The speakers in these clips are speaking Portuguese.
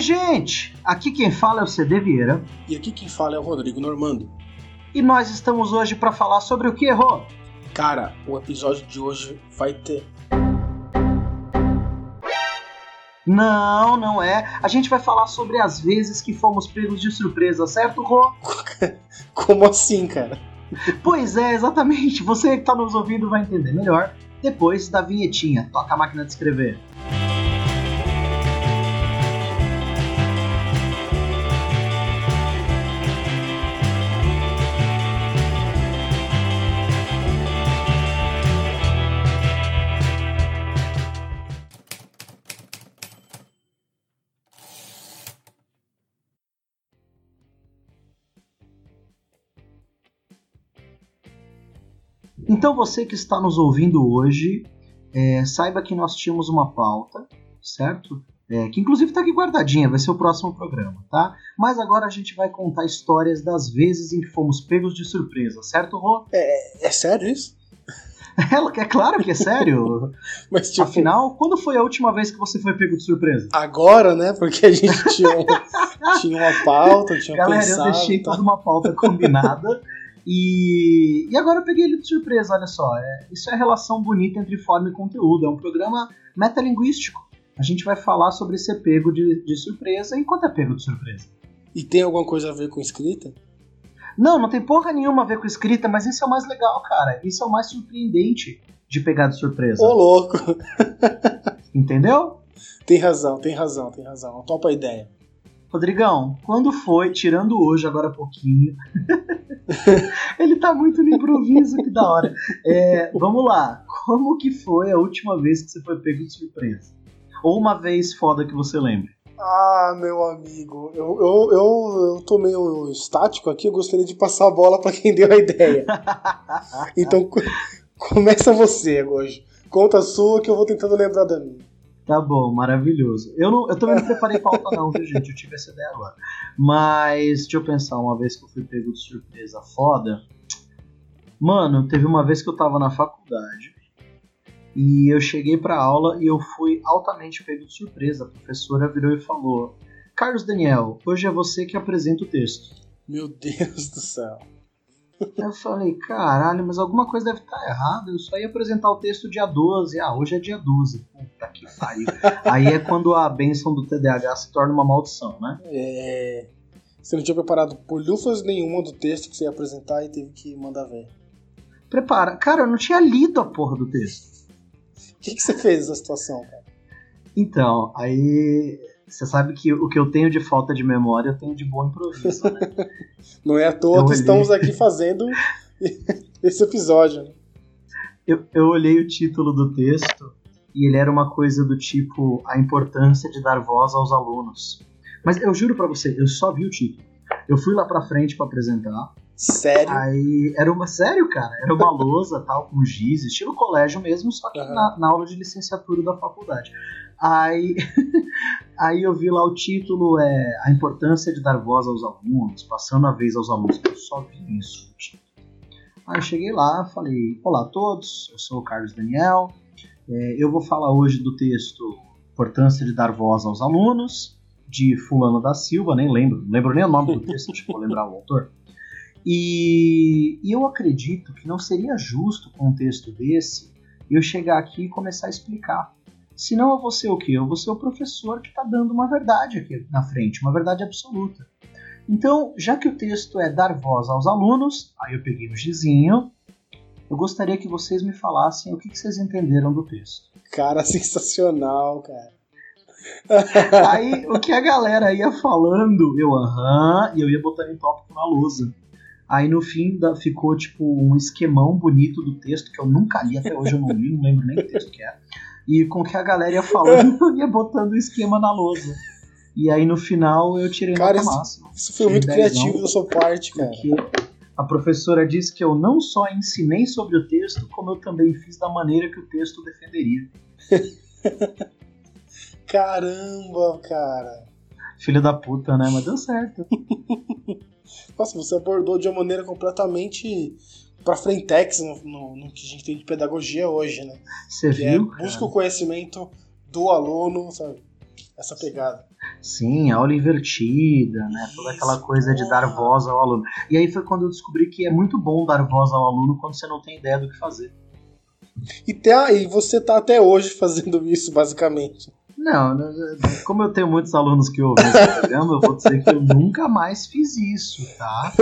Oi, gente! Aqui quem fala é o CD Vieira. E aqui quem fala é o Rodrigo Normando. E nós estamos hoje para falar sobre o que errou. Cara, o episódio de hoje vai ter. Não, não é. A gente vai falar sobre as vezes que fomos pegos de surpresa, certo, Rô? Como assim, cara? Pois é, exatamente. Você que está nos ouvindo vai entender melhor depois da vinhetinha. Toca a máquina de escrever. Então você que está nos ouvindo hoje, é, saiba que nós tínhamos uma pauta, certo? É, que inclusive está aqui guardadinha, vai ser o próximo programa, tá? Mas agora a gente vai contar histórias das vezes em que fomos pegos de surpresa, certo, Rô? É, é sério isso? É, é claro que é sério. Mas, tipo, Afinal, quando foi a última vez que você foi pego de surpresa? agora, né? Porque a gente tinha, tinha uma pauta, tinha Galera, pensado. eu deixei tá? toda uma pauta combinada. E, e agora eu peguei ele de surpresa, olha só. É, isso é a relação bonita entre forma e conteúdo. É um programa metalinguístico. A gente vai falar sobre ser pego de, de surpresa enquanto é pego de surpresa. E tem alguma coisa a ver com escrita? Não, não tem porra nenhuma a ver com escrita, mas isso é o mais legal, cara. Isso é o mais surpreendente de pegar de surpresa. Ô, louco! Entendeu? Tem razão, tem razão, tem razão. Topa a ideia. Rodrigão, quando foi, tirando hoje, agora há pouquinho. Ele tá muito no improviso, que da hora. É, vamos lá, como que foi a última vez que você foi pego de surpresa? Ou uma vez foda que você lembre? Ah, meu amigo, eu, eu, eu, eu tô meio estático aqui, eu gostaria de passar a bola pra quem deu a ideia. Então co- começa você hoje. Conta a sua que eu vou tentando lembrar da minha. Tá bom, maravilhoso. Eu, não, eu também não preparei pauta não, viu gente? Eu tive essa ideia agora. Mas, deixa eu pensar, uma vez que eu fui pego de surpresa foda. Mano, teve uma vez que eu tava na faculdade e eu cheguei pra aula e eu fui altamente pego de surpresa. A professora virou e falou: Carlos Daniel, hoje é você que apresenta o texto. Meu Deus do céu. Eu falei, caralho, mas alguma coisa deve estar errada. Eu só ia apresentar o texto dia 12. Ah, hoje é dia 12. Puta que pariu. Aí é quando a benção do TDAH se torna uma maldição, né? É... Você não tinha preparado polhufas nenhuma do texto que você ia apresentar e teve que mandar ver. Prepara. Cara, eu não tinha lido a porra do texto. O que, que você fez nessa situação, cara? Então, aí. Você sabe que o que eu tenho de falta de memória eu tenho de bom improviso, né? Não é à toa Eu que olhei. estamos aqui fazendo esse episódio. né? Eu, eu olhei o título do texto e ele era uma coisa do tipo A importância de dar voz aos alunos. Mas eu juro pra você, eu só vi o título. Eu fui lá pra frente pra apresentar. Sério? Aí era uma. Sério, cara? Era uma lousa tal, com giz, estilo colégio mesmo, só que Aham. na, na aula de licenciatura da faculdade. Aí, aí eu vi lá o título, é A Importância de Dar Voz aos Alunos, passando a vez aos alunos. Eu só vi isso. Aí eu cheguei lá, falei: Olá a todos, eu sou o Carlos Daniel. é, eu vou falar hoje do texto Importância de Dar Voz aos Alunos, de Fulano da Silva, nem lembro, não lembro nem o nome do texto, tipo, vou lembrar o autor. E, e eu acredito que não seria justo com um texto desse eu chegar aqui e começar a explicar. Senão eu vou ser o quê? Eu vou ser o professor que está dando uma verdade aqui na frente, uma verdade absoluta. Então, já que o texto é dar voz aos alunos, aí eu peguei o gizinho, eu gostaria que vocês me falassem o que, que vocês entenderam do texto. Cara, sensacional, cara. Aí o que a galera ia falando, eu aham, e eu ia botando em tópico na lousa. Aí no fim da- ficou tipo um esquemão bonito do texto, que eu nunca li, até hoje eu não li, não lembro nem o texto que era. E com o que a galera ia falando, eu ia botando o esquema na lousa. E aí no final eu tirei Cara, nota isso- máxima. Isso foi muito criativo da sua parte, cara. Porque a professora disse que eu não só ensinei sobre o texto, como eu também fiz da maneira que o texto defenderia. Caramba, cara. Filho da puta, né? Mas deu certo. Nossa, você abordou de uma maneira completamente pra frentex no, no- no que a gente tem de pedagogia hoje, né? Você Que é viu? busca cara? o conhecimento do aluno, sabe? Essa pegada. Sim, aula invertida, né? Toda aquela Isso, coisa de dar voz ao aluno. E aí foi quando eu descobri que é muito bom dar voz ao aluno quando você não tem ideia do que fazer. E, tá, e você tá até hoje fazendo isso, basicamente. Não, como eu tenho muitos alunos que ouvem esse programa, eu vou dizer que eu nunca mais fiz isso, tá?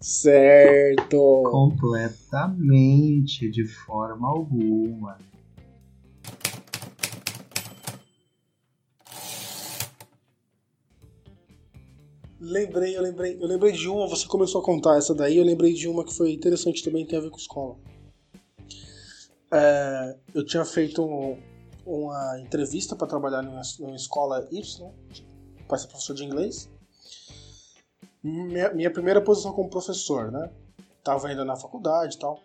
Certo. Completamente, de forma alguma. Lembrei, eu lembrei, eu lembrei de uma, você começou a contar essa daí, eu lembrei de uma que foi interessante também, tem a ver com escola. É, eu tinha feito um- uma entrevista para trabalhar numa, numa escola Y, para ser professor de inglês. Minha, minha primeira posição como professor, né? Tava ainda na faculdade e tal.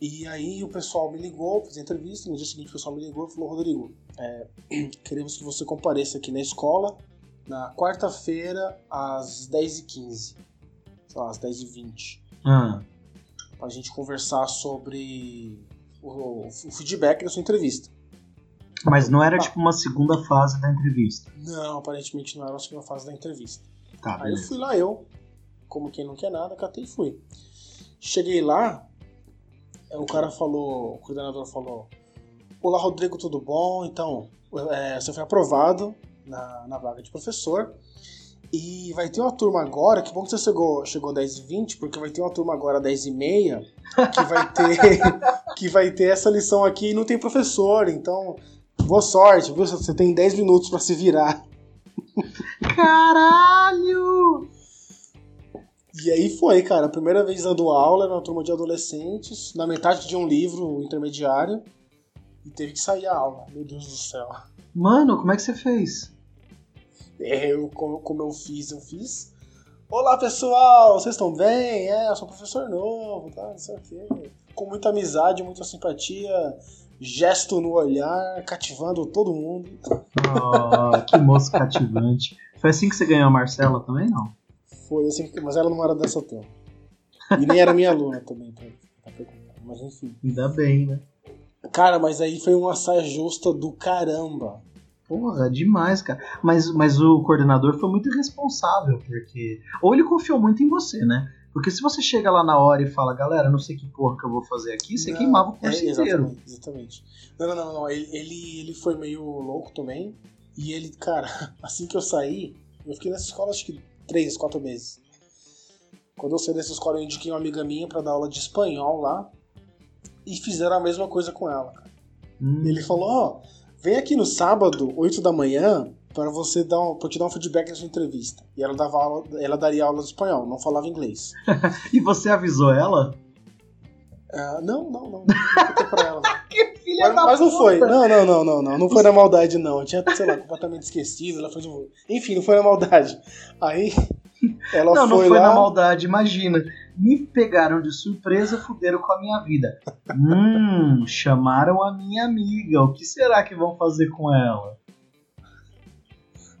E aí o pessoal me ligou, fiz a entrevista, no dia seguinte o pessoal me ligou e falou, Rodrigo, é, queremos que você compareça aqui na escola na quarta-feira às 10h15, sei lá, às 10h20, Ah, pra gente conversar sobre o, o feedback da sua entrevista. mas não era tipo uma segunda fase da entrevista. Não, aparentemente não era a segunda fase da entrevista. Tá, Aí eu beleza. fui lá, eu, como quem não quer nada, catei e fui. Cheguei lá, o cara falou, o coordenador falou: Olá, Rodrigo, tudo bom? Então, é, você foi aprovado na, na vaga de professor. E vai ter uma turma agora, que bom que você chegou, chegou 10h20, porque vai ter uma turma agora 10h30 que vai ter que vai ter essa lição aqui e não tem professor, então boa sorte, viu? Você tem 10 minutos para se virar. Caralho! E aí foi, cara. Primeira vez dando aula uma turma de adolescentes, na metade de um livro intermediário, e teve que sair a aula. Meu Deus do céu. Mano, como é que você fez? Eu, como, como eu fiz, eu fiz. Olá pessoal, vocês estão bem? É, eu sou um professor novo, tá? Não sei o quê. Com muita amizade, muita simpatia, gesto no olhar, cativando todo mundo. Oh, que moço cativante. Foi assim que você ganhou a Marcela também, não? Foi assim, que- mas ela não era dessa turma. E nem era minha aluna também, tá? Tá preocupado. Mas enfim. Ainda bem, né? Cara, mas aí foi uma saia justa do caramba. Porra, demais, cara. Mas, mas o coordenador foi muito irresponsável, porque. Ou ele confiou muito em você, né? Porque se você chega lá na hora e fala, galera, não sei que porra que eu vou fazer aqui, você Não, queimava o é, curso inteiro. exatamente, exatamente. Não, não, não, não. Ele, ele foi meio louco também. E ele, cara, assim que eu saí, eu fiquei nessa escola acho que três, quatro meses. Quando eu saí dessa escola, eu indiquei uma amiga minha pra dar aula de espanhol lá. E fizeram a mesma coisa com ela. cara. Hum, Ele falou, ó, vem aqui no sábado, 8 da manhã, para você dar um, pra te dar um feedback da sua entrevista. E ela dava aula, ela daria aula de espanhol, não falava inglês. E você avisou ela? Ah, não, não, não. Não contei pra ela. não. Que filha Mas, mas não foi. Não, não, não, não, não. Não foi na maldade, não. Eu tinha, sei lá, completamente esquecido. Ela fez um... Enfim, não foi na maldade. Aí ela Não, não foi foi lá. na maldade, imagina. Me pegaram de surpresa, fuderam com a minha vida. hum, chamaram a minha amiga. O que será que vão fazer com ela?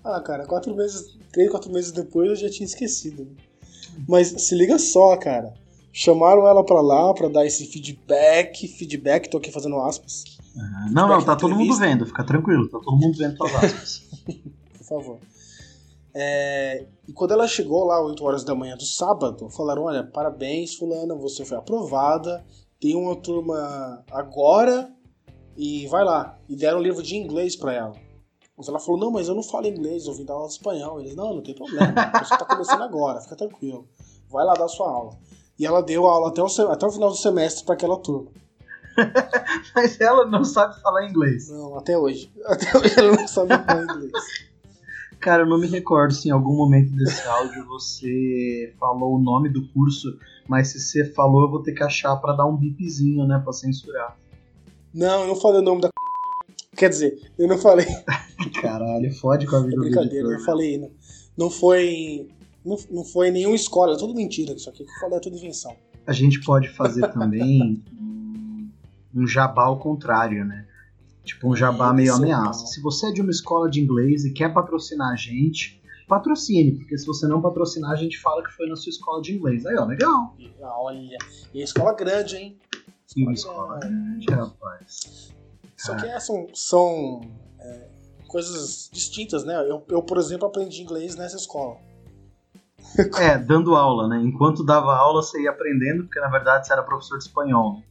Ah, cara, quatro meses, três, quatro meses depois eu já tinha esquecido. Mas se liga só, cara. Chamaram ela pra lá pra dar esse feedback. Feedback, tô aqui fazendo aspas, Ah, não, não, tá todo mundo vendo, fica tranquilo, tá todo mundo vendo tuas aspas. por favor. É, e quando ela chegou lá, 8 horas da manhã do sábado, falaram: Olha, parabéns, Fulana, você foi aprovada. Tem uma turma agora e vai lá. E deram um livro de inglês pra ela. Mas ela falou: Não, mas eu não falo inglês, eu vim dar aula de espanhol. Eles: Não, não tem problema, você tá começando agora, fica tranquilo. Vai lá dar sua aula. E ela deu aula até o, até o final do semestre pra aquela turma. Mas ela não sabe falar inglês. Não, até hoje. Até hoje ela não sabe falar inglês. Cara, eu não me recordo se em algum momento desse áudio você falou o nome do curso, mas se você falou, eu vou ter que achar pra dar um bipzinho, né, pra censurar. Não, eu não falei o nome da. Quer dizer, eu não falei. Caralho, fode com a vida É do brincadeira, editor. eu falei. Não, não foi. Não, não foi nenhuma escola, é tudo mentira. Isso aqui que eu falei é tudo invenção. A gente pode fazer também um- jabá ao contrário, né? Tipo um jabá meio Isso, ameaça. não. Se você é de uma escola de inglês e quer patrocinar a gente, patrocine, porque se você não patrocinar, a gente fala que foi na sua escola de inglês. Aí, ó, legal. E, ah, olha. E a escola grande, hein? Uma escola grande, rapaz. Só que é, são. são é, coisas distintas, né? Eu, eu, por exemplo, aprendi inglês nessa escola. É, dando aula, né? Enquanto dava aula, você ia aprendendo, porque na verdade você era professor de espanhol, né?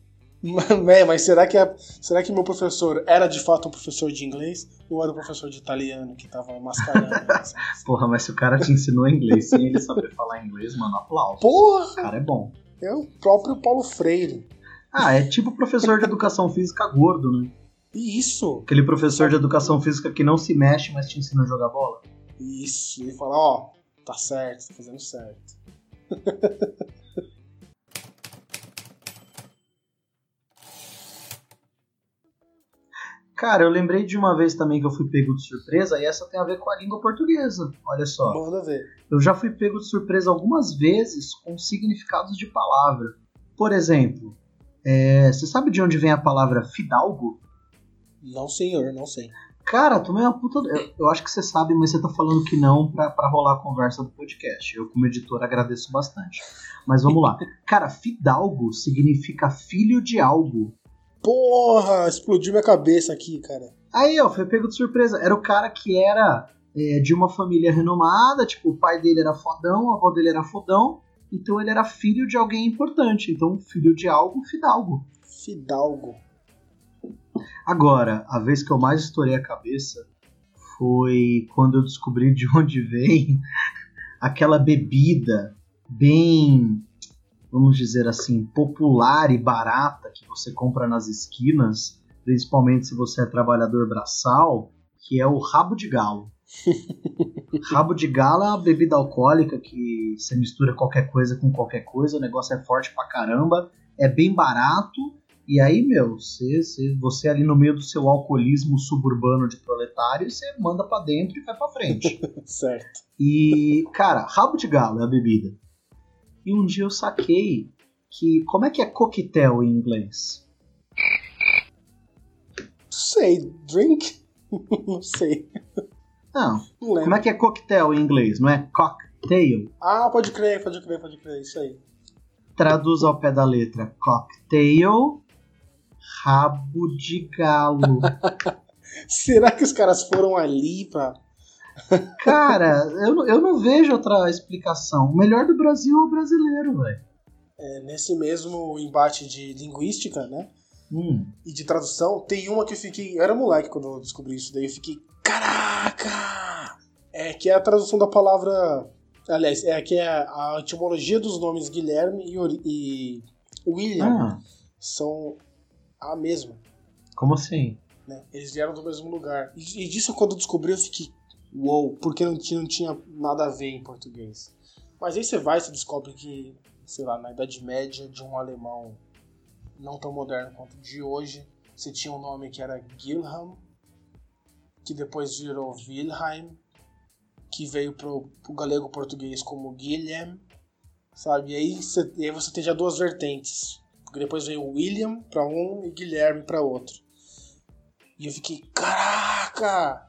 É, mas será que, a, será que meu professor era de fato um professor de inglês ou era um professor de italiano que tava mascarando? Porra, mas se o cara te ensinou inglês sem ele saber falar inglês, mano, aplauso. Porra! O cara é bom. É o próprio Paulo Freire. Ah, é tipo professor de educação física gordo, né? Isso! Aquele professor de educação física que não se mexe, mas te ensina a jogar bola. Isso, ele fala, ó, tá certo, tá fazendo certo. Cara, eu lembrei de uma vez também que eu fui pego de surpresa, e essa tem a ver com a língua portuguesa. Olha só. Manda ver. Eu já fui pego de surpresa algumas vezes com significados de palavra. Por exemplo, é, você sabe de onde vem a palavra fidalgo? Não, senhor, não sei. Cara, também é uma puta. Eu, eu, acho que você sabe, mas você tá falando que não pra, pra rolar a conversa do podcast. Eu, como editor, agradeço bastante. Mas vamos lá. Cara, fidalgo significa filho de algo. Porra, explodiu minha cabeça aqui, cara. Aí, ó, foi pego de surpresa. Era o cara que era é, de uma família renomada, tipo, o pai dele era fodão, a avó dele era fodão, então ele era filho de alguém importante. Então, filho de algo, fidalgo. Fidalgo. Agora, a vez que eu mais estourei a cabeça foi quando eu descobri de onde vem aquela bebida bem vamos dizer assim, popular e barata que você compra nas esquinas, principalmente se você é trabalhador braçal, que é o rabo de galo. rabo de galo é uma bebida alcoólica que você mistura qualquer coisa com qualquer coisa, o negócio é forte pra caramba, é bem barato, e aí, meu, você, você, você ali no meio do seu alcoolismo suburbano de proletário, você manda para dentro e vai pra frente. certo. E, cara, rabo de galo é a bebida. E um dia eu saquei que. Como é que é coquetel em inglês? Sei, drink? Não sei. Não. Não Como é que é coquetel em inglês? Não é cocktail? Ah, pode crer, pode crer, pode crer, isso aí. Traduz ao pé da letra: cocktail, rabo de galo. Será que os caras foram ali pra Cara, eu, eu não vejo outra explicação. O melhor do Brasil é o brasileiro, velho. É, nesse mesmo embate de linguística, né? Hum. E de tradução, tem uma que eu fiquei. Eu era moleque quando eu descobri isso daí, eu fiquei. Caraca! É que é a tradução da palavra. Aliás, é que é a etimologia dos nomes Guilherme e, e William ah. são a mesma. Como assim? Né? Eles vieram do mesmo lugar. E, e disso quando eu descobri, eu fiquei uou, porque não tinha, não tinha nada a ver em português. Mas aí você vai e você descobre que, sei lá, na Idade Média, de um alemão não tão moderno quanto de hoje, você tinha um nome que era Gilham, que depois virou Wilhelm, que veio pro, pro galego português como Guilherme, sabe? E aí você, e aí você tem já duas vertentes. Porque depois veio William para um e Guilherme para outro. E eu fiquei, caraca!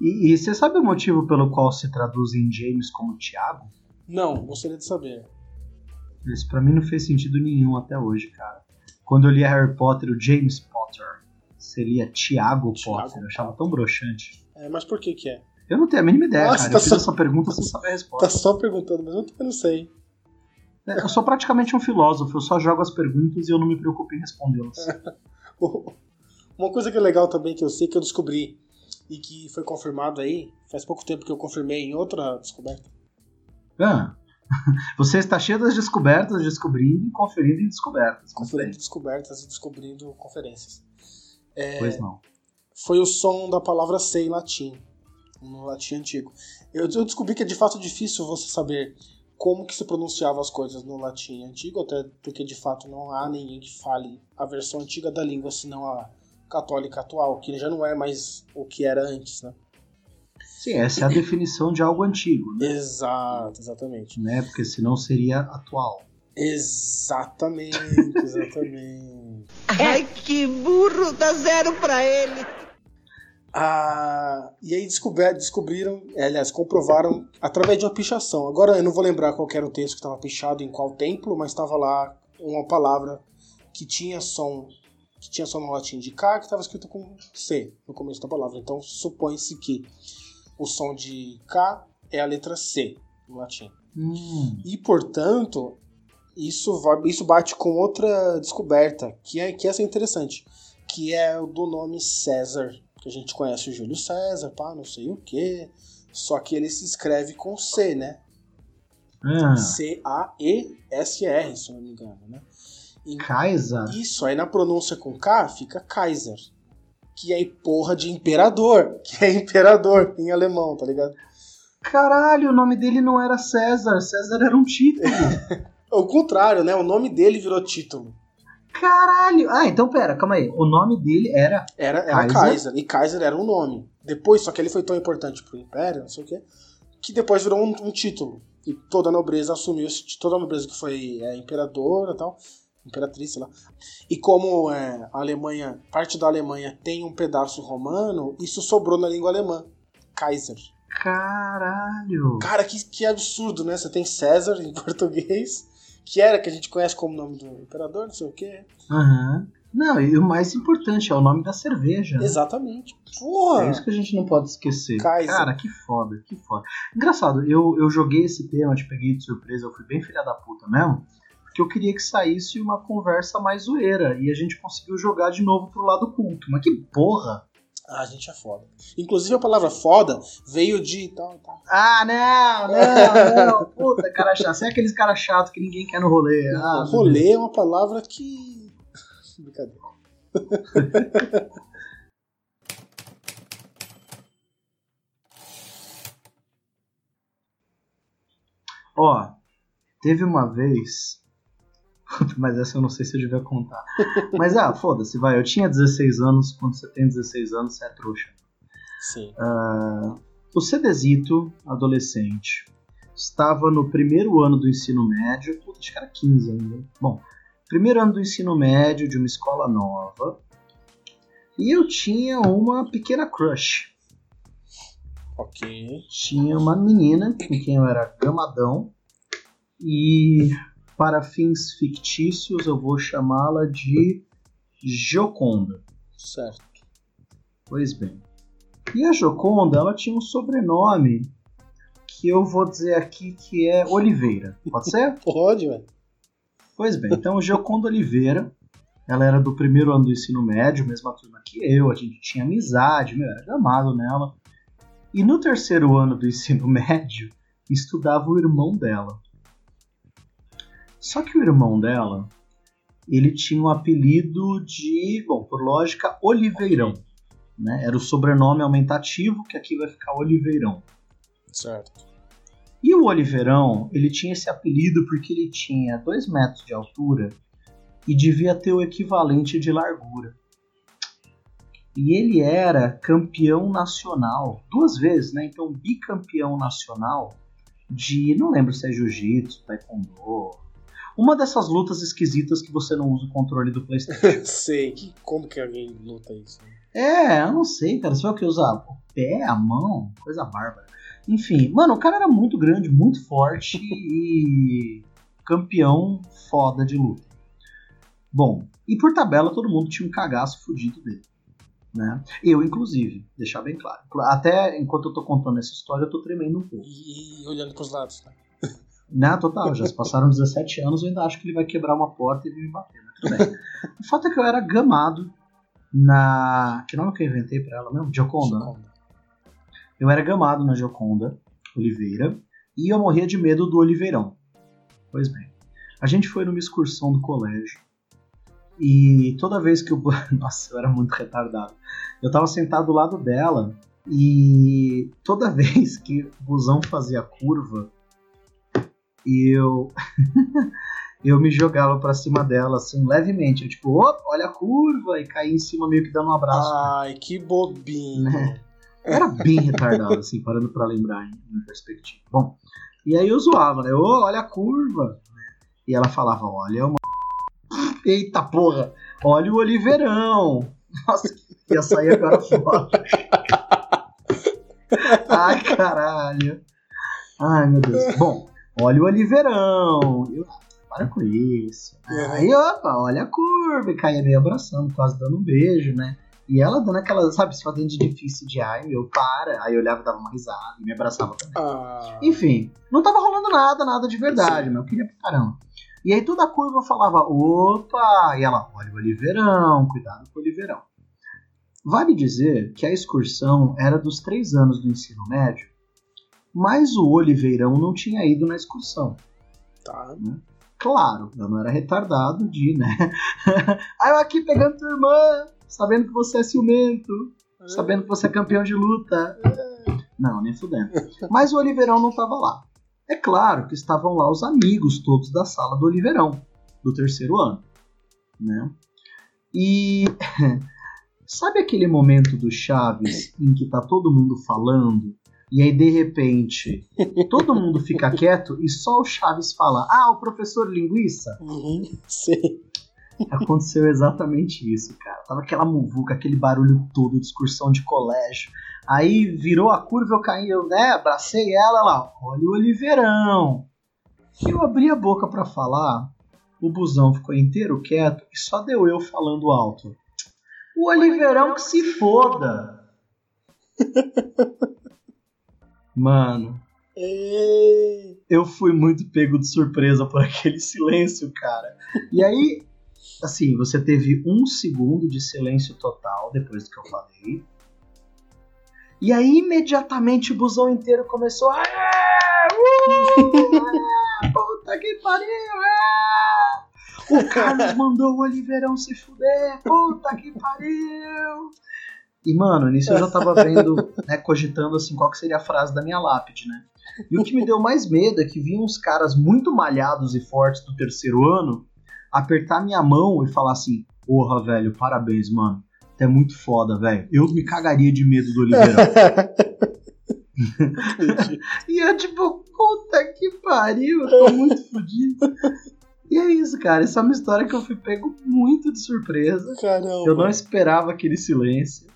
E, e, você sabe o motivo pelo qual se traduz em James como Tiago? Não, gostaria de saber. Isso pra mim não fez sentido nenhum até hoje, cara. Quando eu lia Harry Potter, o James Potter, você lia Tiago Potter, eu achava tão broxante. É, mas por que que é? Eu não tenho a mínima ideia, Nossa, cara. Tá eu fiz só... essa pergunta sem saber a resposta. Tá só perguntando, mas eu também não sei. É, eu sou praticamente um filósofo, eu só jogo as perguntas e eu não me preocupo em respondê-las. Uma coisa que é legal também que eu sei que eu descobri e que foi confirmado aí, faz pouco tempo que eu confirmei em outra descoberta. Ah, você está cheio das descobertas, descobrindo e conferindo em descobertas. Conferindo descobertas e descobrindo conferências. É, pois não. Foi o som da palavra sei em latim, no latim antigo. Eu, eu descobri que é de fato difícil você saber como que se pronunciava as coisas no latim antigo, até porque de fato não há ninguém que fale a versão antiga da língua, senão a católica atual, que já não é mais o que era antes, né? Sim, essa é a definição de algo antigo, né? Exato, exatamente. Né? Porque senão seria atual. Exatamente, exatamente. Ai, que burro, dá zero pra ele. Ah, e aí descobri, descobriram, é, aliás, comprovaram através de uma pichação. Agora eu não vou lembrar qual era o texto que estava pichado em qual templo, mas estava lá uma palavra que tinha som que tinha só no latim de K, que estava escrito com C no começo da palavra. Então supõe-se que o som de K é a letra C no latim. Hum. E, portanto, isso, vai, isso bate com outra descoberta, que é que essa é interessante, que é o do nome César, que a gente conhece o Júlio César, pá, não sei o quê. Só que ele se escreve com C, né? Ah, C-A-E-S-R, se não me engano, né? E- Kaiser? isso, aí na pronúncia com K fica Kaiser. Que é porra de imperador. Que é imperador em alemão, tá ligado? Caralho, o nome dele não era César. César era um título. Ao contrário, né? O nome dele virou título. Caralho. Ah, então pera, calma aí. O nome dele era. Era, era Kaiser? Kaiser. E Kaiser era um nome. Depois, só que ele foi tão importante pro Império, não sei o quê, que depois virou um, um título. E toda a nobreza assumiu toda a nobreza que foi é, imperadora e tal. Imperatriz, sei lá. E como é, a Alemanha, parte da Alemanha tem um pedaço romano, isso sobrou na língua alemã. Kaiser. Caralho. Cara, que, que absurdo, né? Você tem César em português, que era que a gente conhece como nome do imperador, não sei o quê. Aham. Não, e o mais importante é o nome da cerveja. né? Exatamente. É Porra! isso que a gente não pode esquecer. Kaiser. Cara, que foda, que foda. Engraçado, eu, eu joguei esse tema, te peguei de surpresa, eu fui bem filha da puta mesmo, porque eu queria que saísse uma conversa mais zoeira, e a gente conseguiu jogar de novo pro lado culto. Mas que porra! Ah, a gente é foda. Inclusive a palavra foda veio de tal, tal. Ah, não, não, não. Puta, cara chato. Você é aqueles cara chato que ninguém quer no rolê. Ah, rolê é uma palavra que. Brincadeira. Ó, teve uma vez. Mas essa eu não sei se eu devia contar. Mas ah, foda-se, vai. Eu tinha 16 anos. Quando você tem 16 anos, você é trouxa. Sim. O CDzito, adolescente, estava no primeiro ano do ensino médio. Puta, acho que era 15 ainda. Bom, primeiro ano do ensino médio de uma escola nova. E eu tinha uma pequena crush. Ok. tinha uma menina com quem eu era gamadão e para fins fictícios eu vou chamá-la de Joconda. Certo. Pois bem. E a Joconda, ela tinha um sobrenome que eu vou dizer aqui que é Oliveira. Pode ser? Pode, velho. Pois bem, então Gioconda Oliveira, ela era do primeiro ano do ensino médio, mesma turma que eu, a gente tinha amizade, meu, era gamado nela. E no terceiro ano do ensino médio, estudava o irmão dela. Só que o irmão dela, ele tinha um apelido de, bom, por lógica, Oliveirão. Né? Era o sobrenome aumentativo, que aqui vai ficar Oliveirão. Certo. E o Oliveirão, ele tinha esse apelido porque ele tinha 2 metros de altura e devia ter o equivalente de largura. E ele era campeão nacional, duas vezes, né? Então, bicampeão nacional de, não lembro se é jiu-jitsu, taekwondo. Uma dessas lutas esquisitas que você não usa o controle do PlayStation. Sei. Que, como que alguém luta isso? É, eu não sei, cara. Você vai o que usar? O pé, a mão, coisa bárbara. Enfim, mano, o cara era muito grande, muito forte e campeão foda de luta. Bom, e por tabela todo mundo tinha um cagaço fudido dele. Né? Eu, inclusive, deixar bem claro. Até enquanto eu tô contando essa história, eu tô tremendo um pouco. E, e olhando pros lados, né? Não, total, já se passaram 17 anos, eu ainda acho que ele vai quebrar uma porta e vir me bater, mas tudo bem. o fato é que eu era gamado na. Que nome que eu inventei pra ela mesmo? Gioconda, né? Gioconda. Eu era gamado na Gioconda Oliveira e eu morria de medo do Oliveirão. Pois bem, a gente foi numa excursão do colégio e toda vez que o. Nossa, eu era muito retardado. Eu tava sentado do lado dela e toda vez que o busão fazia curva, eu. eu me jogava pra cima dela, assim, levemente. Eu, tipo, opa, olha a curva, e caí em cima meio que dando um abraço. Ai, que bobinho. Né? Era bem retardado, assim, parando pra lembrar em, perspectiva. Bom, e aí eu zoava, né? Ô, olha a curva. E ela falava, olha uma. Eita porra! Olha o Oliveirão! Nossa, ia sair agora fora. Ai, caralho. Ai, meu Deus. Bom, olha o Oliveirão. Eu, para com isso. Uhum. Aí, opa, olha a curva, e caía meio abraçando, quase dando um beijo, né? E ela dando aquela, sabe, se fazendo de difícil de ai, meu, para. Aí eu olhava e dava uma risada e me abraçava também. Ah, Enfim, não tava rolando nada, nada de verdade, mas eu queria pra caramba. E aí toda a curva eu falava, opa! E ela, olha o Oliveirão, cuidado com o Oliveirão. Vale dizer que a excursão era dos três anos do ensino médio, mas o Oliveirão não tinha ido na excursão. tá. Claro, eu não era retardado de, né? aí eu aqui pegando tua irmã, sabendo que você é ciumento, sabendo que você é campeão de luta. Não, nem fudendo. Mas o Oliveirão não tava lá. É claro que estavam lá os amigos todos da sala do Oliveirão, do terceiro ano, né? E sabe aquele momento do Chaves em que tá todo mundo falando e aí de repente todo mundo fica quieto e só o Chaves fala: "Ah, o professor linguiça". Uhum, sim. Aconteceu exatamente isso, cara. Tava aquela muvuca, aquele barulho todo, discussão de colégio. Aí virou a curva, eu caí, eu, né, abracei ela lá, olha o Oliveirão. E eu abri a boca pra falar, o busão ficou inteiro quieto e só deu eu falando alto. O Oliveirão que se foda. Mano, Ei, eu fui muito pego de surpresa por aquele silêncio, cara. E aí, assim, você teve um segundo de silêncio total depois do que eu falei. E aí, imediatamente, o busão inteiro começou. "Ah, uh, puta que pariu! ah." O Carlos mandou o Oliveirão se fuder! Puta que pariu! E, mano, nisso eu já tava vendo, né, cogitando assim, qual que seria a frase da minha lápide, né? E o que me deu mais medo é que vinham uns caras muito malhados e fortes do terceiro ano apertar minha mão e falar assim: Porra, velho, parabéns, mano. Tu é muito foda, velho. Eu me cagaria de medo do Oliveirão. e eu, tipo, puta que pariu, eu tô muito fodido. E é isso, cara. Essa é uma história que eu fui pego muito de surpresa. Caramba. Eu não esperava aquele silêncio.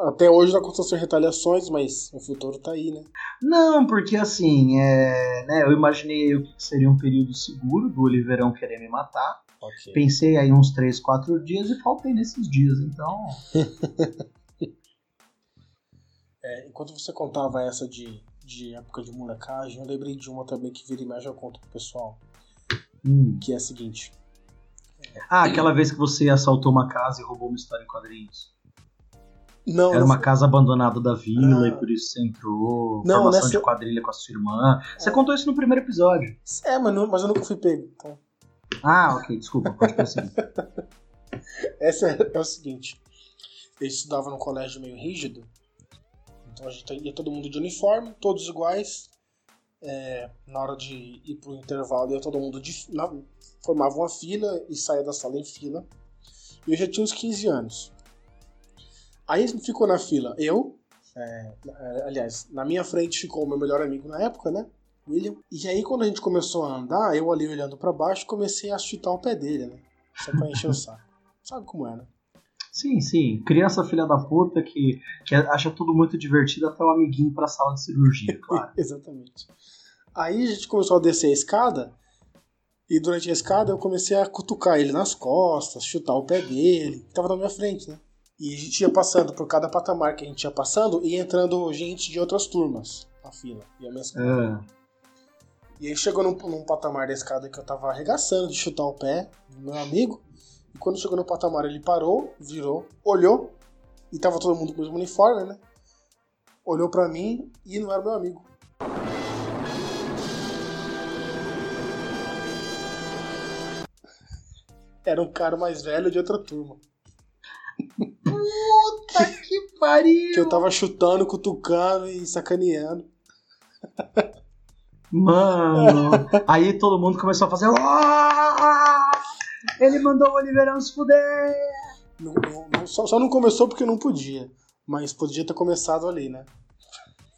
Até hoje não aconteceu retaliações, mas o futuro tá aí, né? Não, porque assim, é, né, eu imaginei o que seria um período seguro do Oliveirão querer me matar. Ok. Pensei aí uns 3, 4 dias e faltei nesses dias, então. É, enquanto você contava essa de, de época de molecagem, eu lembrei de uma também que vira e mexe eu conto pro pessoal, hum. que é a seguinte. Ah, aquela vez que você assaltou uma casa e roubou uma história em quadrinhos. Não, Era uma casa abandonada da vila Ah. e por isso você entrou. Não, formação nessa- de quadrilha com a sua irmã. Você contou isso no primeiro episódio. É, mas, não- mas eu nunca fui pego. Então, Ah, ok, desculpa, pode prosseguir. essa é, é o seguinte. Eu estudava num colégio meio rígido. Então a gente ia todo mundo de uniforme, todos iguais. É, na hora de ir pro intervalo, ia todo mundo de, na, formava uma fila e saía da sala em fila. E eu já tinha uns 15 anos. Aí ficou na fila eu, é, é, aliás, na minha frente ficou o meu melhor amigo na época, né? William. E aí quando a gente começou a andar, eu ali olhando pra baixo, comecei a chutar o pé dele, né? Só pra encher o saco. Sabe como é, né? Sim, sim. Criança filha da puta que, que acha tudo muito divertido até o amiguinho pra sala de cirurgia, claro. Exatamente. Aí a gente começou a descer a escada, e durante a escada eu comecei a cutucar ele nas costas, chutar o pé dele, que tava na minha frente, né? E a gente ia passando por cada patamar que a gente ia passando e entrando gente de outras turmas na fila. E, a. É. e aí chegou num, num patamar da escada que eu tava arregaçando de chutar o pé do meu amigo. E quando chegou no patamar ele parou, virou, olhou, e tava todo mundo com o mesmo uniforme, né? Olhou pra mim e não era meu amigo. Era um cara mais velho de outra turma. Puta que pariu! Que eu tava chutando, cutucando e sacaneando. Mano, aí todo mundo começou a fazer. "Ah, Ele mandou o Oliveirão se fuder! Não- não- não- só, só não começou porque não podia. Mas podia ter começado ali, né?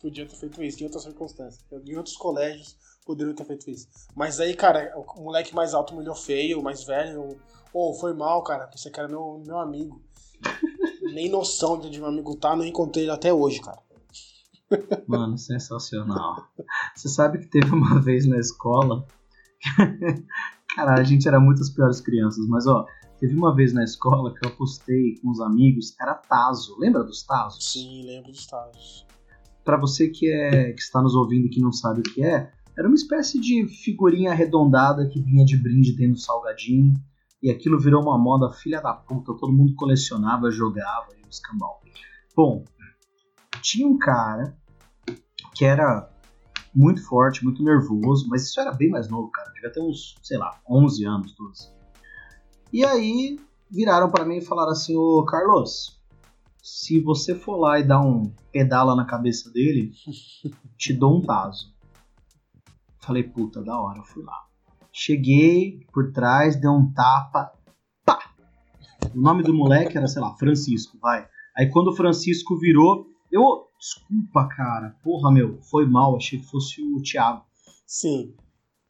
Podia ter feito isso em outras circunstâncias. Em outros colégios poderiam ter feito isso. Mas aí, cara, o moleque mais alto me olhou feio, o mais velho. Ô, foi mal, cara. Você que era meu, meu amigo. Nem noção de onde meu amigo tá, não encontrei ele até hoje, cara. Mano, sensacional. Você sabe que teve uma vez na escola. Cara, a gente era muitas piores crianças, mas ó, teve uma vez na escola que eu apostei com os amigos, era Tazo. Lembra dos Tazos? Sim, lembro dos Tazos. Pra você que, é, que está nos ouvindo e que não sabe o que é, era uma espécie de figurinha arredondada que vinha de brinde dentro do salgadinho. E aquilo virou uma moda filha da puta, todo mundo colecionava, jogava e escambau. Bom, tinha um cara que era muito forte, muito nervoso, mas isso era bem mais novo, cara. Devia ter uns, sei lá, 11 anos, 12. E aí viraram para mim e falaram assim: Ô Carlos, se você for lá e dar um pedala na cabeça dele, te dou um taso. Falei, puta, da hora, fui lá. Cheguei por trás, dei um tapa, pá! O nome do moleque era, sei lá, Francisco, vai. Aí quando o Francisco virou, eu, desculpa, cara, porra, meu, foi mal, achei que fosse o Thiago. Sim.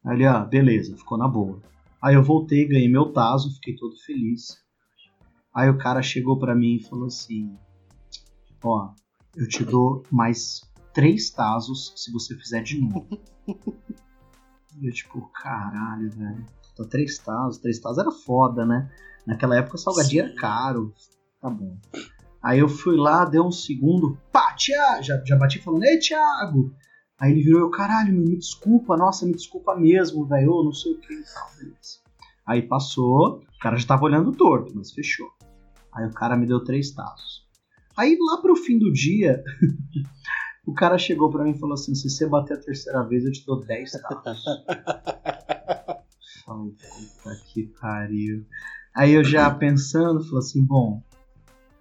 Aí ele, ah, beleza, ficou na boa. Aí eu voltei, ganhei meu taso, fiquei todo feliz. Aí o cara chegou pra mim e falou assim: Ó, eu te dou mais três tazos se você fizer de novo. e eu, tipo, caralho, velho. Tô três tazos, três tazos era foda, né? Naquela época o salgadinho era caro. Tá bom. Aí eu fui lá, deu um segundo, pá, Thiago! Já, já bati falando, ei, Thiago! Aí ele virou eu, caralho, me desculpa, nossa, me desculpa mesmo, velho, não sei o que e tal, beleza. Aí passou, o cara já tava olhando torto, mas fechou. Aí o cara me deu três tazos. Aí lá pro fim do dia, o cara chegou pra mim e falou assim: se você bater a terceira vez, eu te dou 10 tazos. Falei, puta que pariu. Aí eu já pensando, falei assim: bom,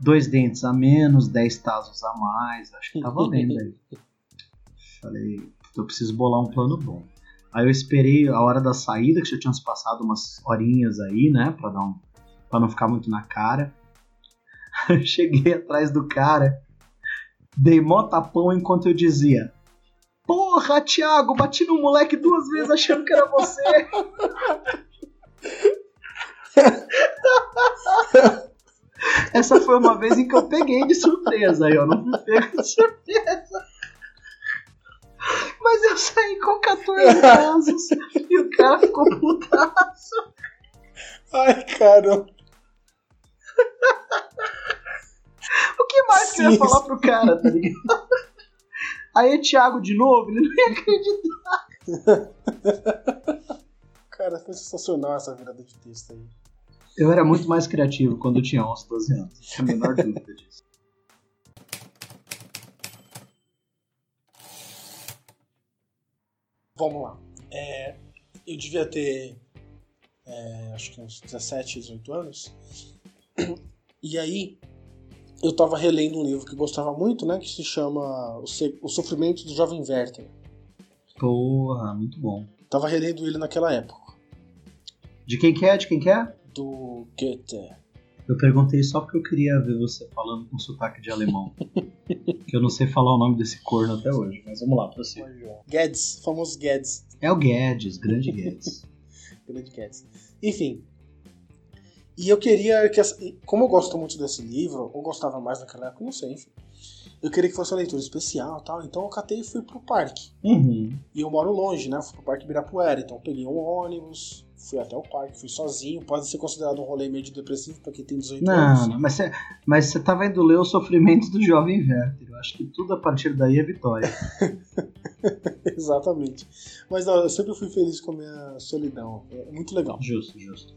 dois dentes a menos, 10 tazos a mais, acho que tá valendo aí. Falei, eu preciso bolar um plano bom. Aí eu esperei a hora da saída, que já tinham se passado umas horinhas aí, né, pra, dar um, pra não ficar muito na cara. Eu cheguei atrás do cara, dei mó tapão enquanto eu dizia: Porra, Thiago, bati no moleque duas vezes achando que era você. Essa foi uma vez em que eu peguei de surpresa ó. Não fui pego de surpresa. Mas eu saí com 14 casos e o cara ficou putaço. Ai, caramba. O que mais que eu ia falar pro cara, tá ligado? Aí o Thiago de novo, ele não ia acreditar. Cara, foi sensacional essa virada de texto aí. Eu era muito mais criativo quando eu tinha 11, 12 anos. A menor dúvida disso. Vamos lá. É, eu devia ter, é, acho que uns 17, 18 anos. E aí, eu tava relendo um livro que gostava muito, né? Que se chama O, Sofrimento do Jovem Werther. Porra, muito bom. Tava relendo ele naquela época. De quem que é? De quem que é? Do Goethe. Eu perguntei só porque eu queria ver você falando com sotaque de alemão. que eu não sei falar o nome desse corno até hoje. Mas vamos lá, pra você. Guedes, famoso Guedes. É o Guedes, grande Guedes. Grande Cats. Enfim. E eu queria que. essa- Como eu gosto muito desse livro, ou gostava mais naquela época, não sei, enfim. Eu queria que fosse uma leitura especial e tal, então eu catei e fui pro parque. Uhum. E eu moro longe, né? Fui pro Parque Ibirapuera, então eu peguei um ônibus, fui até o parque, fui sozinho. Pode ser considerado um rolê meio de depressivo pra quem tem 18 Não, anos. não, mas você mas você tava indo ler o sofrimento do jovem Werther. Eu acho que tudo a partir daí é vitória. Exatamente. Mas não, eu sempre fui feliz com a minha solidão. É muito legal. Justo, justo.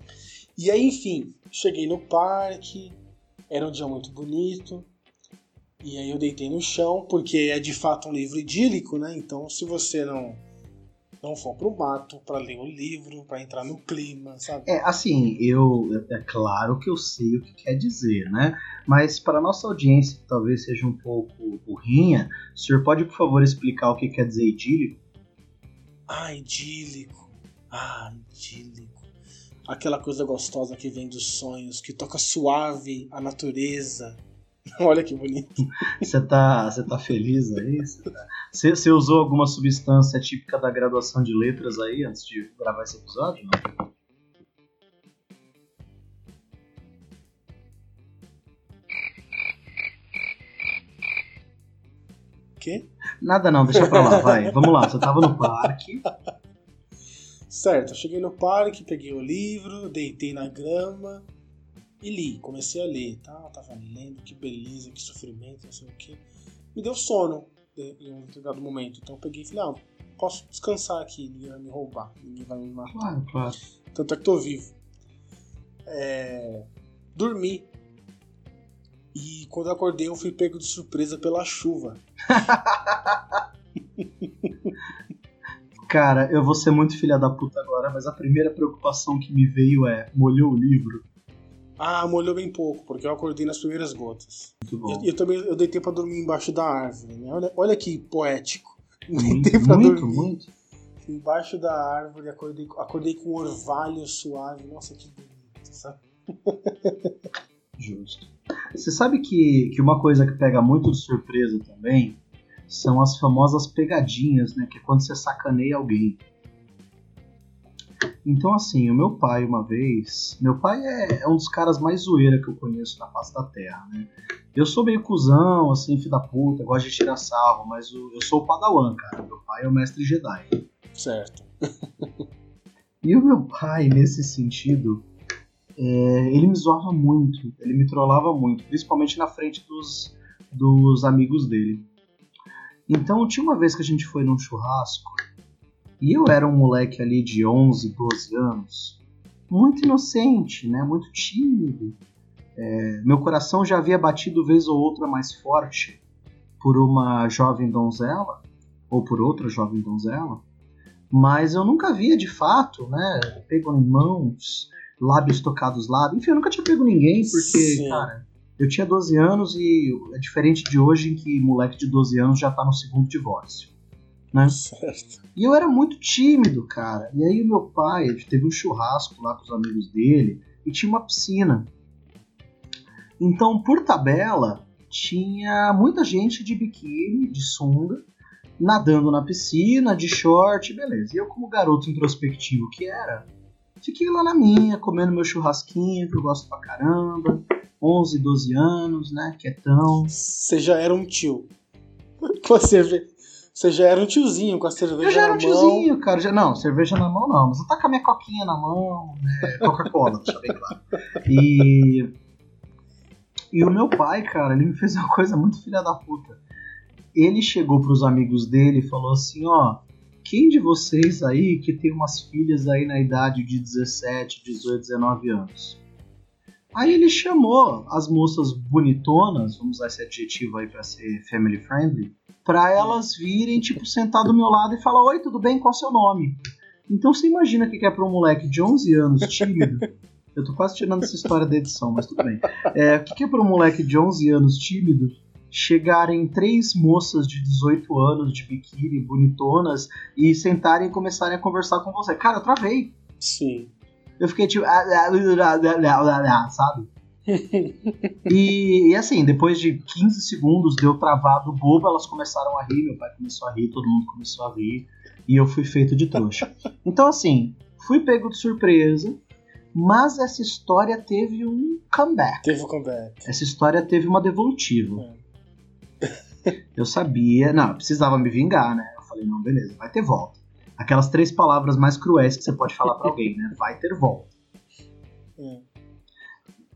E aí, enfim, cheguei no parque, era um dia muito bonito. E aí eu deitei no chão, porque é de fato um livro idílico, né? Então, se você não não for pro mato pra ler o livro, pra entrar no clima, sabe? É, assim, eu. É claro que eu sei o que quer dizer, né? Mas para nossa audiência, que talvez seja um pouco burrinha, o senhor pode, por favor, explicar o que quer dizer idílico? Ah, idílico. Ah, idílico. Aquela coisa gostosa que vem dos sonhos, que toca suave a natureza. Olha que bonito. Você tá, você tá feliz aí? Você, tá- você- você usou alguma substância típica da graduação de letras aí antes de gravar esse episódio? Não? Quê? Nada não, deixa pra lá, vai. Vamos lá, você tava no parque. Certo, eu cheguei no parque, peguei o livro, deitei na grama e li. Comecei a ler, tá? Tava lendo, que beleza, que sofrimento, não sei o que. Me deu sono em um determinado momento. Então eu peguei e falei, ah, posso descansar aqui, ninguém vai me roubar, ninguém vai me matar. Claro, claro. Tanto é que tô vivo. É... Dormi. E quando eu acordei, eu fui pego de surpresa pela chuva. Cara, eu vou ser muito filha da puta agora, mas a primeira preocupação que me veio é: molhou o livro? Ah, molhou bem pouco, porque eu acordei nas primeiras gotas. Muito bom. E eu, também eu deitei pra dormir embaixo da árvore, né? Olha, olha que poético. Muito, Deitei pra muito, dormir muito. embaixo da árvore, acordei, acordei com um orvalho suave. Nossa, que bonito, sabe? Justo. Você sabe que, que uma coisa que pega muito de surpresa também são as famosas pegadinhas, né? Que é quando você sacaneia alguém. Então, assim, o meu pai, uma vez. Meu pai é, é um dos caras mais zoeira que eu conheço na face da terra, né? Eu sou meio cuzão, assim, filho da puta, gosto de tirar salvo, mas o- eu sou o padawan, cara. Meu pai é o mestre Jedi. Certo. E o meu pai, nesse sentido, é, ele me zoava muito, ele me trollava muito, principalmente na frente dos, dos amigos dele. Então, tinha uma vez que a gente foi num churrasco, e eu era um moleque ali de 11, 12 anos, muito inocente, né, muito tímido. É, meu coração já havia batido vez ou outra mais forte por uma jovem donzela, ou por outra jovem donzela, mas eu nunca via de fato, né? Pego em mãos, lábios tocados lábios. Enfim, eu nunca tinha pego ninguém, porque, Sim. cara, eu tinha 12 anos e é diferente de hoje em que moleque de 12 anos já tá no segundo divórcio. Né? Certo. E eu era muito tímido, cara. E aí o meu pai ele teve um churrasco lá com os amigos dele e tinha uma piscina. Então, por tabela, tinha muita gente de biquíni, de sunga, nadando na piscina, de short, beleza. E eu, como garoto introspectivo que era, fiquei lá na minha, comendo meu churrasquinho, que eu gosto pra caramba. 11, 12 anos, né? Quietão. Você já era um tio. Com a cerve... Você já era um tiozinho com a cerveja Eu já era um na mão. tiozinho, cara. Já, não, cerveja na mão não. Mas eu tá com a minha coquinha na mão, né? Coca-Cola, deixa bem claro. E. E o meu pai, cara, ele me fez uma coisa muito filha da puta. Ele chegou pros amigos dele e falou assim: ó, quem de vocês aí que tem umas filhas aí na idade de 17, 18, 19 anos? Aí ele chamou as moças bonitonas, vamos usar esse adjetivo aí pra ser family friendly, pra elas virem, tipo, sentar do meu lado e falar: Oi, tudo bem? Qual é o seu nome? Então você imagina o que é pra um moleque de 11 anos, tímido. Eu tô quase tirando essa história da edição, mas tudo bem. É, o que é pra um moleque de 11 anos tímido chegarem três moças de 18 anos de biquíni, bonitonas, e sentarem e começarem a conversar com você? Cara, eu travei. Sim. Eu fiquei tipo. Sabe? E, e assim, depois de 15 segundos deu travado bobo, elas começaram a rir, meu pai começou a rir, todo mundo começou a rir, e eu fui feito de trouxa. Então, assim, fui pego de surpresa, mas essa história teve um comeback. Teve o comeback. Essa história teve uma devolutiva. Eu sabia, não, eu precisava me vingar, né? Eu falei, não, beleza, vai ter volta. Aquelas três palavras mais cruéis que você pode falar pra alguém, né? Vai ter volta. É.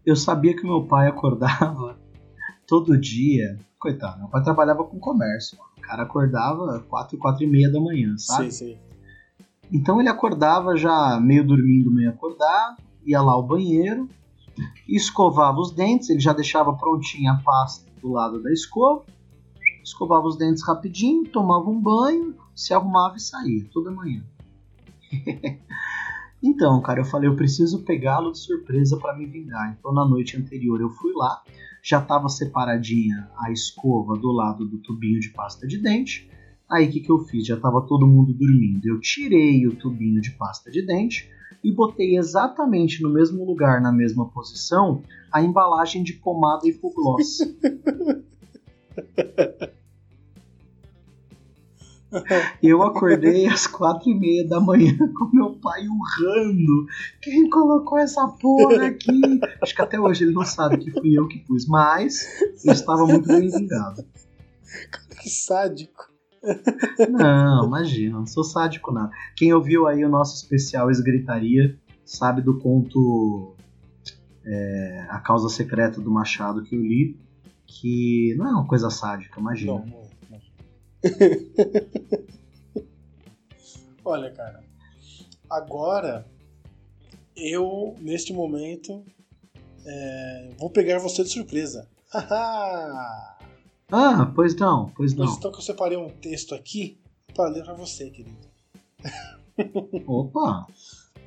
Eu sabia que meu pai acordava todo dia. Coitado, meu pai trabalhava com comércio. mano. O cara acordava 4, 4 e meia da manhã, sabe? Sim, sim. Então ele acordava já meio dormindo, meio acordado, ia lá ao banheiro, escovava os dentes, ele já deixava prontinha a pasta do lado da escova, escovava os dentes rapidinho, tomava um banho, se arrumava e saía, toda manhã. então, cara, eu falei, eu preciso pegá-lo de surpresa para me vingar. Então na noite anterior eu fui lá, já estava separadinha a escova do lado do tubinho de pasta de dente. Aí o que, que eu fiz? Já estava todo mundo dormindo. Eu tirei o tubinho de pasta de dente e botei exatamente no mesmo lugar, na mesma posição, a embalagem de pomada hipogloss. Eu acordei às quatro e meia da manhã com meu pai urrando. Quem colocou essa porra aqui? Acho que até hoje ele não sabe que fui eu que pus, mas eu estava muito bem vingado. Que sádico. Não, imagina, não sou sádico nada. Quem ouviu aí o nosso especial Esgritaria sabe do conto é, A Causa Secreta do Machado que eu li, que não é uma coisa sádica, imagina. Não. Olha, cara, agora eu, neste momento, é, vou pegar você de surpresa. Ah, pois não, pois não. Então que eu separei um texto aqui para ler para você, querido. Opa!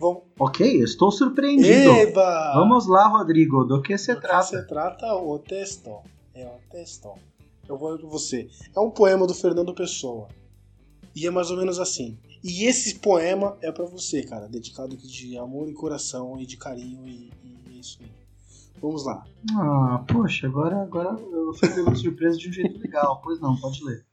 Vamos... Ok, estou surpreendido. Eba! Vamos lá, Rodrigo, do que se Do trata? Que se trata o texto. É o texto. Eu vou ler para você. É um poema do Fernando Pessoa. E é mais ou menos assim. E esse poema é para você, cara, dedicado de amor e coração e de carinho e, e isso aí. Vamos lá. Ah, poxa, agora, agora eu fui pego de surpresa de um jeito legal. Pois não, pode ler.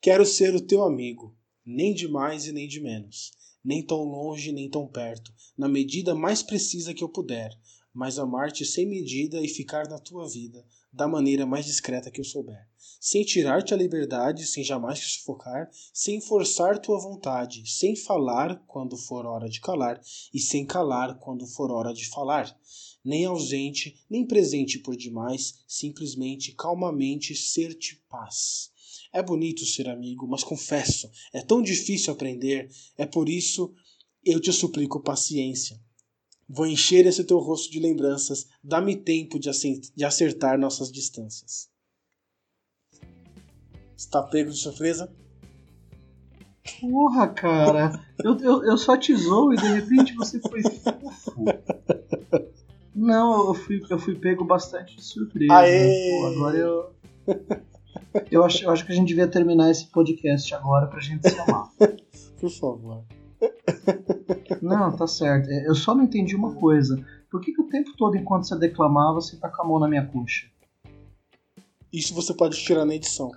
Quero ser o teu amigo, nem de mais e nem de menos, nem tão longe nem tão perto, na medida mais precisa que eu puder, mas amar-te sem medida e ficar na tua vida, da maneira mais discreta que eu souber, sem tirar-te a liberdade, sem jamais te sufocar, sem forçar tua vontade, sem falar quando for hora de calar, e sem calar quando for hora de falar, nem ausente, nem presente por demais, simplesmente, calmamente ser-te paz. É bonito ser amigo, mas confesso, é tão difícil aprender, é por isso eu te suplico paciência. Vou encher esse teu rosto de lembranças, dá-me tempo de acertar nossas distâncias. Está pego de surpresa? Porra, cara. Eu, eu, eu só te zoo e de repente você foi fofo. Não, eu fui, eu fui pego bastante de surpresa. Aê! Pô, agora eu. Eu acho, eu acho que a gente devia terminar esse podcast agora pra gente se amar. Por favor. Não, tá certo. Eu só não entendi uma coisa. Por que, que o tempo todo, enquanto você declamava, você tá com a mão na minha coxa? Isso você pode tirar na edição.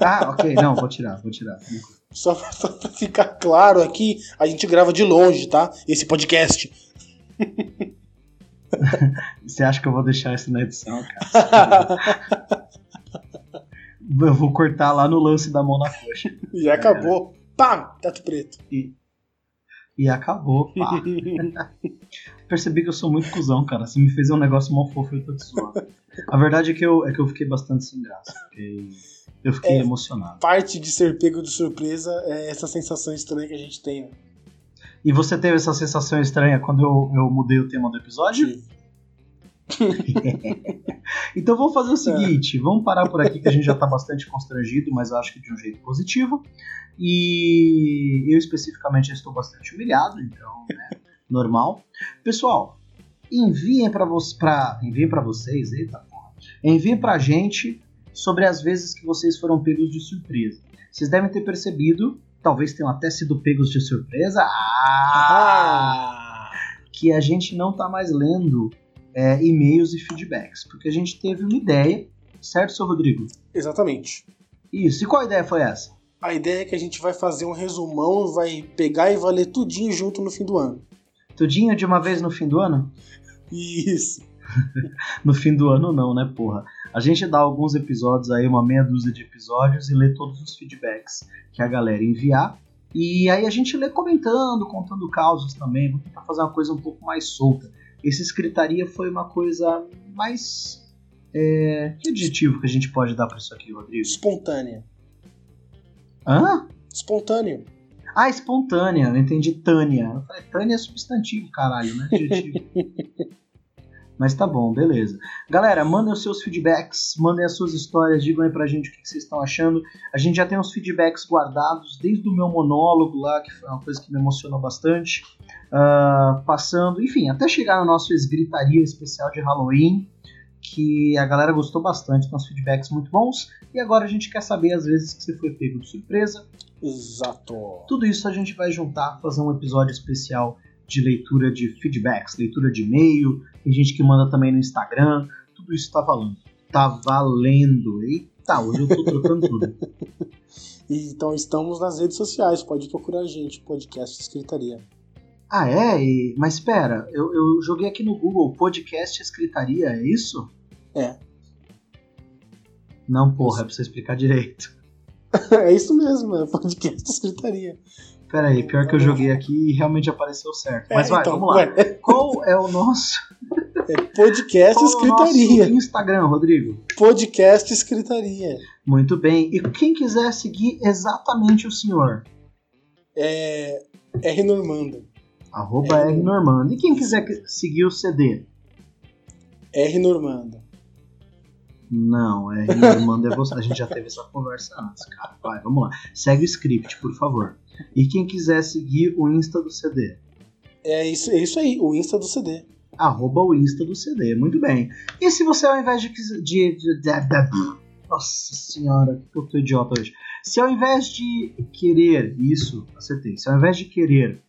Ah, ok. Não, vou tirar, vou tirar. Só pra, só pra ficar claro aqui, a gente grava de longe, tá? Esse podcast. Você acha que eu vou deixar isso na edição, cara? Eu vou cortar lá no lance da mão na coxa. Já acabou. Pá! Teto preto. E, e acabou. Pá. Percebi que eu sou muito cuzão, cara. Você me fez um negócio mó fofo e eu tô te zoando. A verdade é que eu, é que eu fiquei bastante sem graça. Fiquei, eu fiquei É. emocionado. Parte de ser pego de surpresa é essa sensação estranha que a gente tem, né? E você teve essa sensação estranha quando eu, eu mudei o tema do episódio? De- Então vamos fazer o seguinte, vamos parar por aqui que a gente já tá bastante constrangido, mas acho que de um jeito positivo. E eu especificamente estou bastante humilhado, então, né, normal. Pessoal, enviem para vocês, pra, enviem para vocês, eita porra. Enviem pra gente sobre as vezes que vocês foram pegos de surpresa. Vocês devem ter percebido, talvez tenham até sido pegos de surpresa. Ah! que a gente não tá mais lendo é, e-mails e feedbacks, porque a gente teve uma ideia, certo, seu Rodrigo? Exatamente. Isso. E qual ideia foi essa? A ideia é que a gente vai fazer um resumão, vai pegar e vai ler tudinho junto no fim do ano. Tudinho de uma vez no fim do ano? Isso. No fim do ano não, né, porra? A gente dá alguns episódios aí, uma meia dúzia de episódios e lê todos os feedbacks que a galera enviar. E aí a gente lê comentando, contando causos também. Vamos tentar fazer uma coisa um pouco mais solta. Esse escritaria foi uma coisa mais. É... Que adjetivo que a gente pode dar pra isso aqui, Rodrigo? Espontânea. Hã? Espontâneo. Ah, espontânea. Eu entendi Tânia. Eu falei, Tânia é substantivo, caralho, não é adjetivo. Mas tá bom, beleza. Galera, mandem os seus feedbacks, mandem as suas histórias, digam aí pra gente o que vocês estão achando. A gente já tem uns feedbacks guardados desde o meu monólogo lá, que foi uma coisa que me emocionou bastante. Ah, passando, enfim, até chegar no nosso esgritaria especial de Halloween, que a galera gostou bastante, tem uns feedbacks muito bons. E agora a gente quer saber as vezes que você foi pego de surpresa, Exato. tudo isso a gente vai juntar, fazer um episódio especial de leitura de feedbacks, leitura de e-mail, tem gente que manda também no Instagram, tudo isso tá valendo. Tá valendo. Eita, hoje eu tô trocando tudo. Então estamos nas redes sociais, pode procurar a gente, podcast Escritaria. Ah, é? E- mas espera, eu, eu joguei aqui no Google podcast escritaria, é isso? É. Não, porra, é pra você explicar direito. é isso mesmo, é podcast escritaria. Pera aí, pior que eu joguei aqui e realmente apareceu certo. Mas É, vai, então, vamos lá. ué, Qual é o nosso, é podcast qual é o nosso escritaria. Instagram, Rodrigo? Podcast escritaria. Muito bem. E quem quiser seguir exatamente o senhor? É. R Normando. Arroba É. R Normando. E quem quiser seguir o CD? R Normando. Não, R Normando é você. A gente já teve essa conversa antes, cara. Vai, vamos lá. Segue o script, por favor. E quem quiser seguir o Insta do CD? É isso, é isso aí, o Insta do CD. Arroba o Insta do CD. Muito bem. E se você, ao invés de, de, de- de- nossa senhora, que eu tô idiota hoje. Se ao invés de querer, isso, acertei. Se ao invés de querer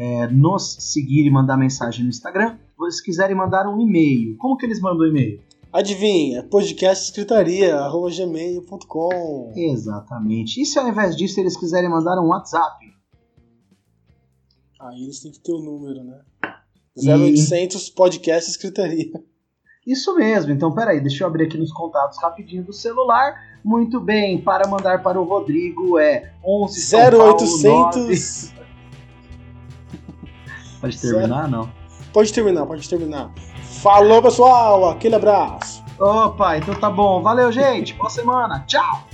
é, nos seguir e mandar mensagem no Instagram, vocês quiserem mandar um e-mail, como que eles mandam o e-mail? Adivinha, podcast escritaria, arroba gmail.com. Exatamente. E se ao invés disso eles quiserem mandar um WhatsApp? Aí eles têm que ter o número, né? E- 0800 podcast escritaria. Isso mesmo. Então, peraí, deixa eu abrir aqui nos contatos rapidinho do celular. Muito bem, para mandar para o Rodrigo é 11 São Paulo, 9. 0800. Pode terminar, não? Pode terminar, pode terminar. Falou, pessoal. Aquele abraço. Opa, então tá bom. Valeu, gente. Boa semana. Tchau.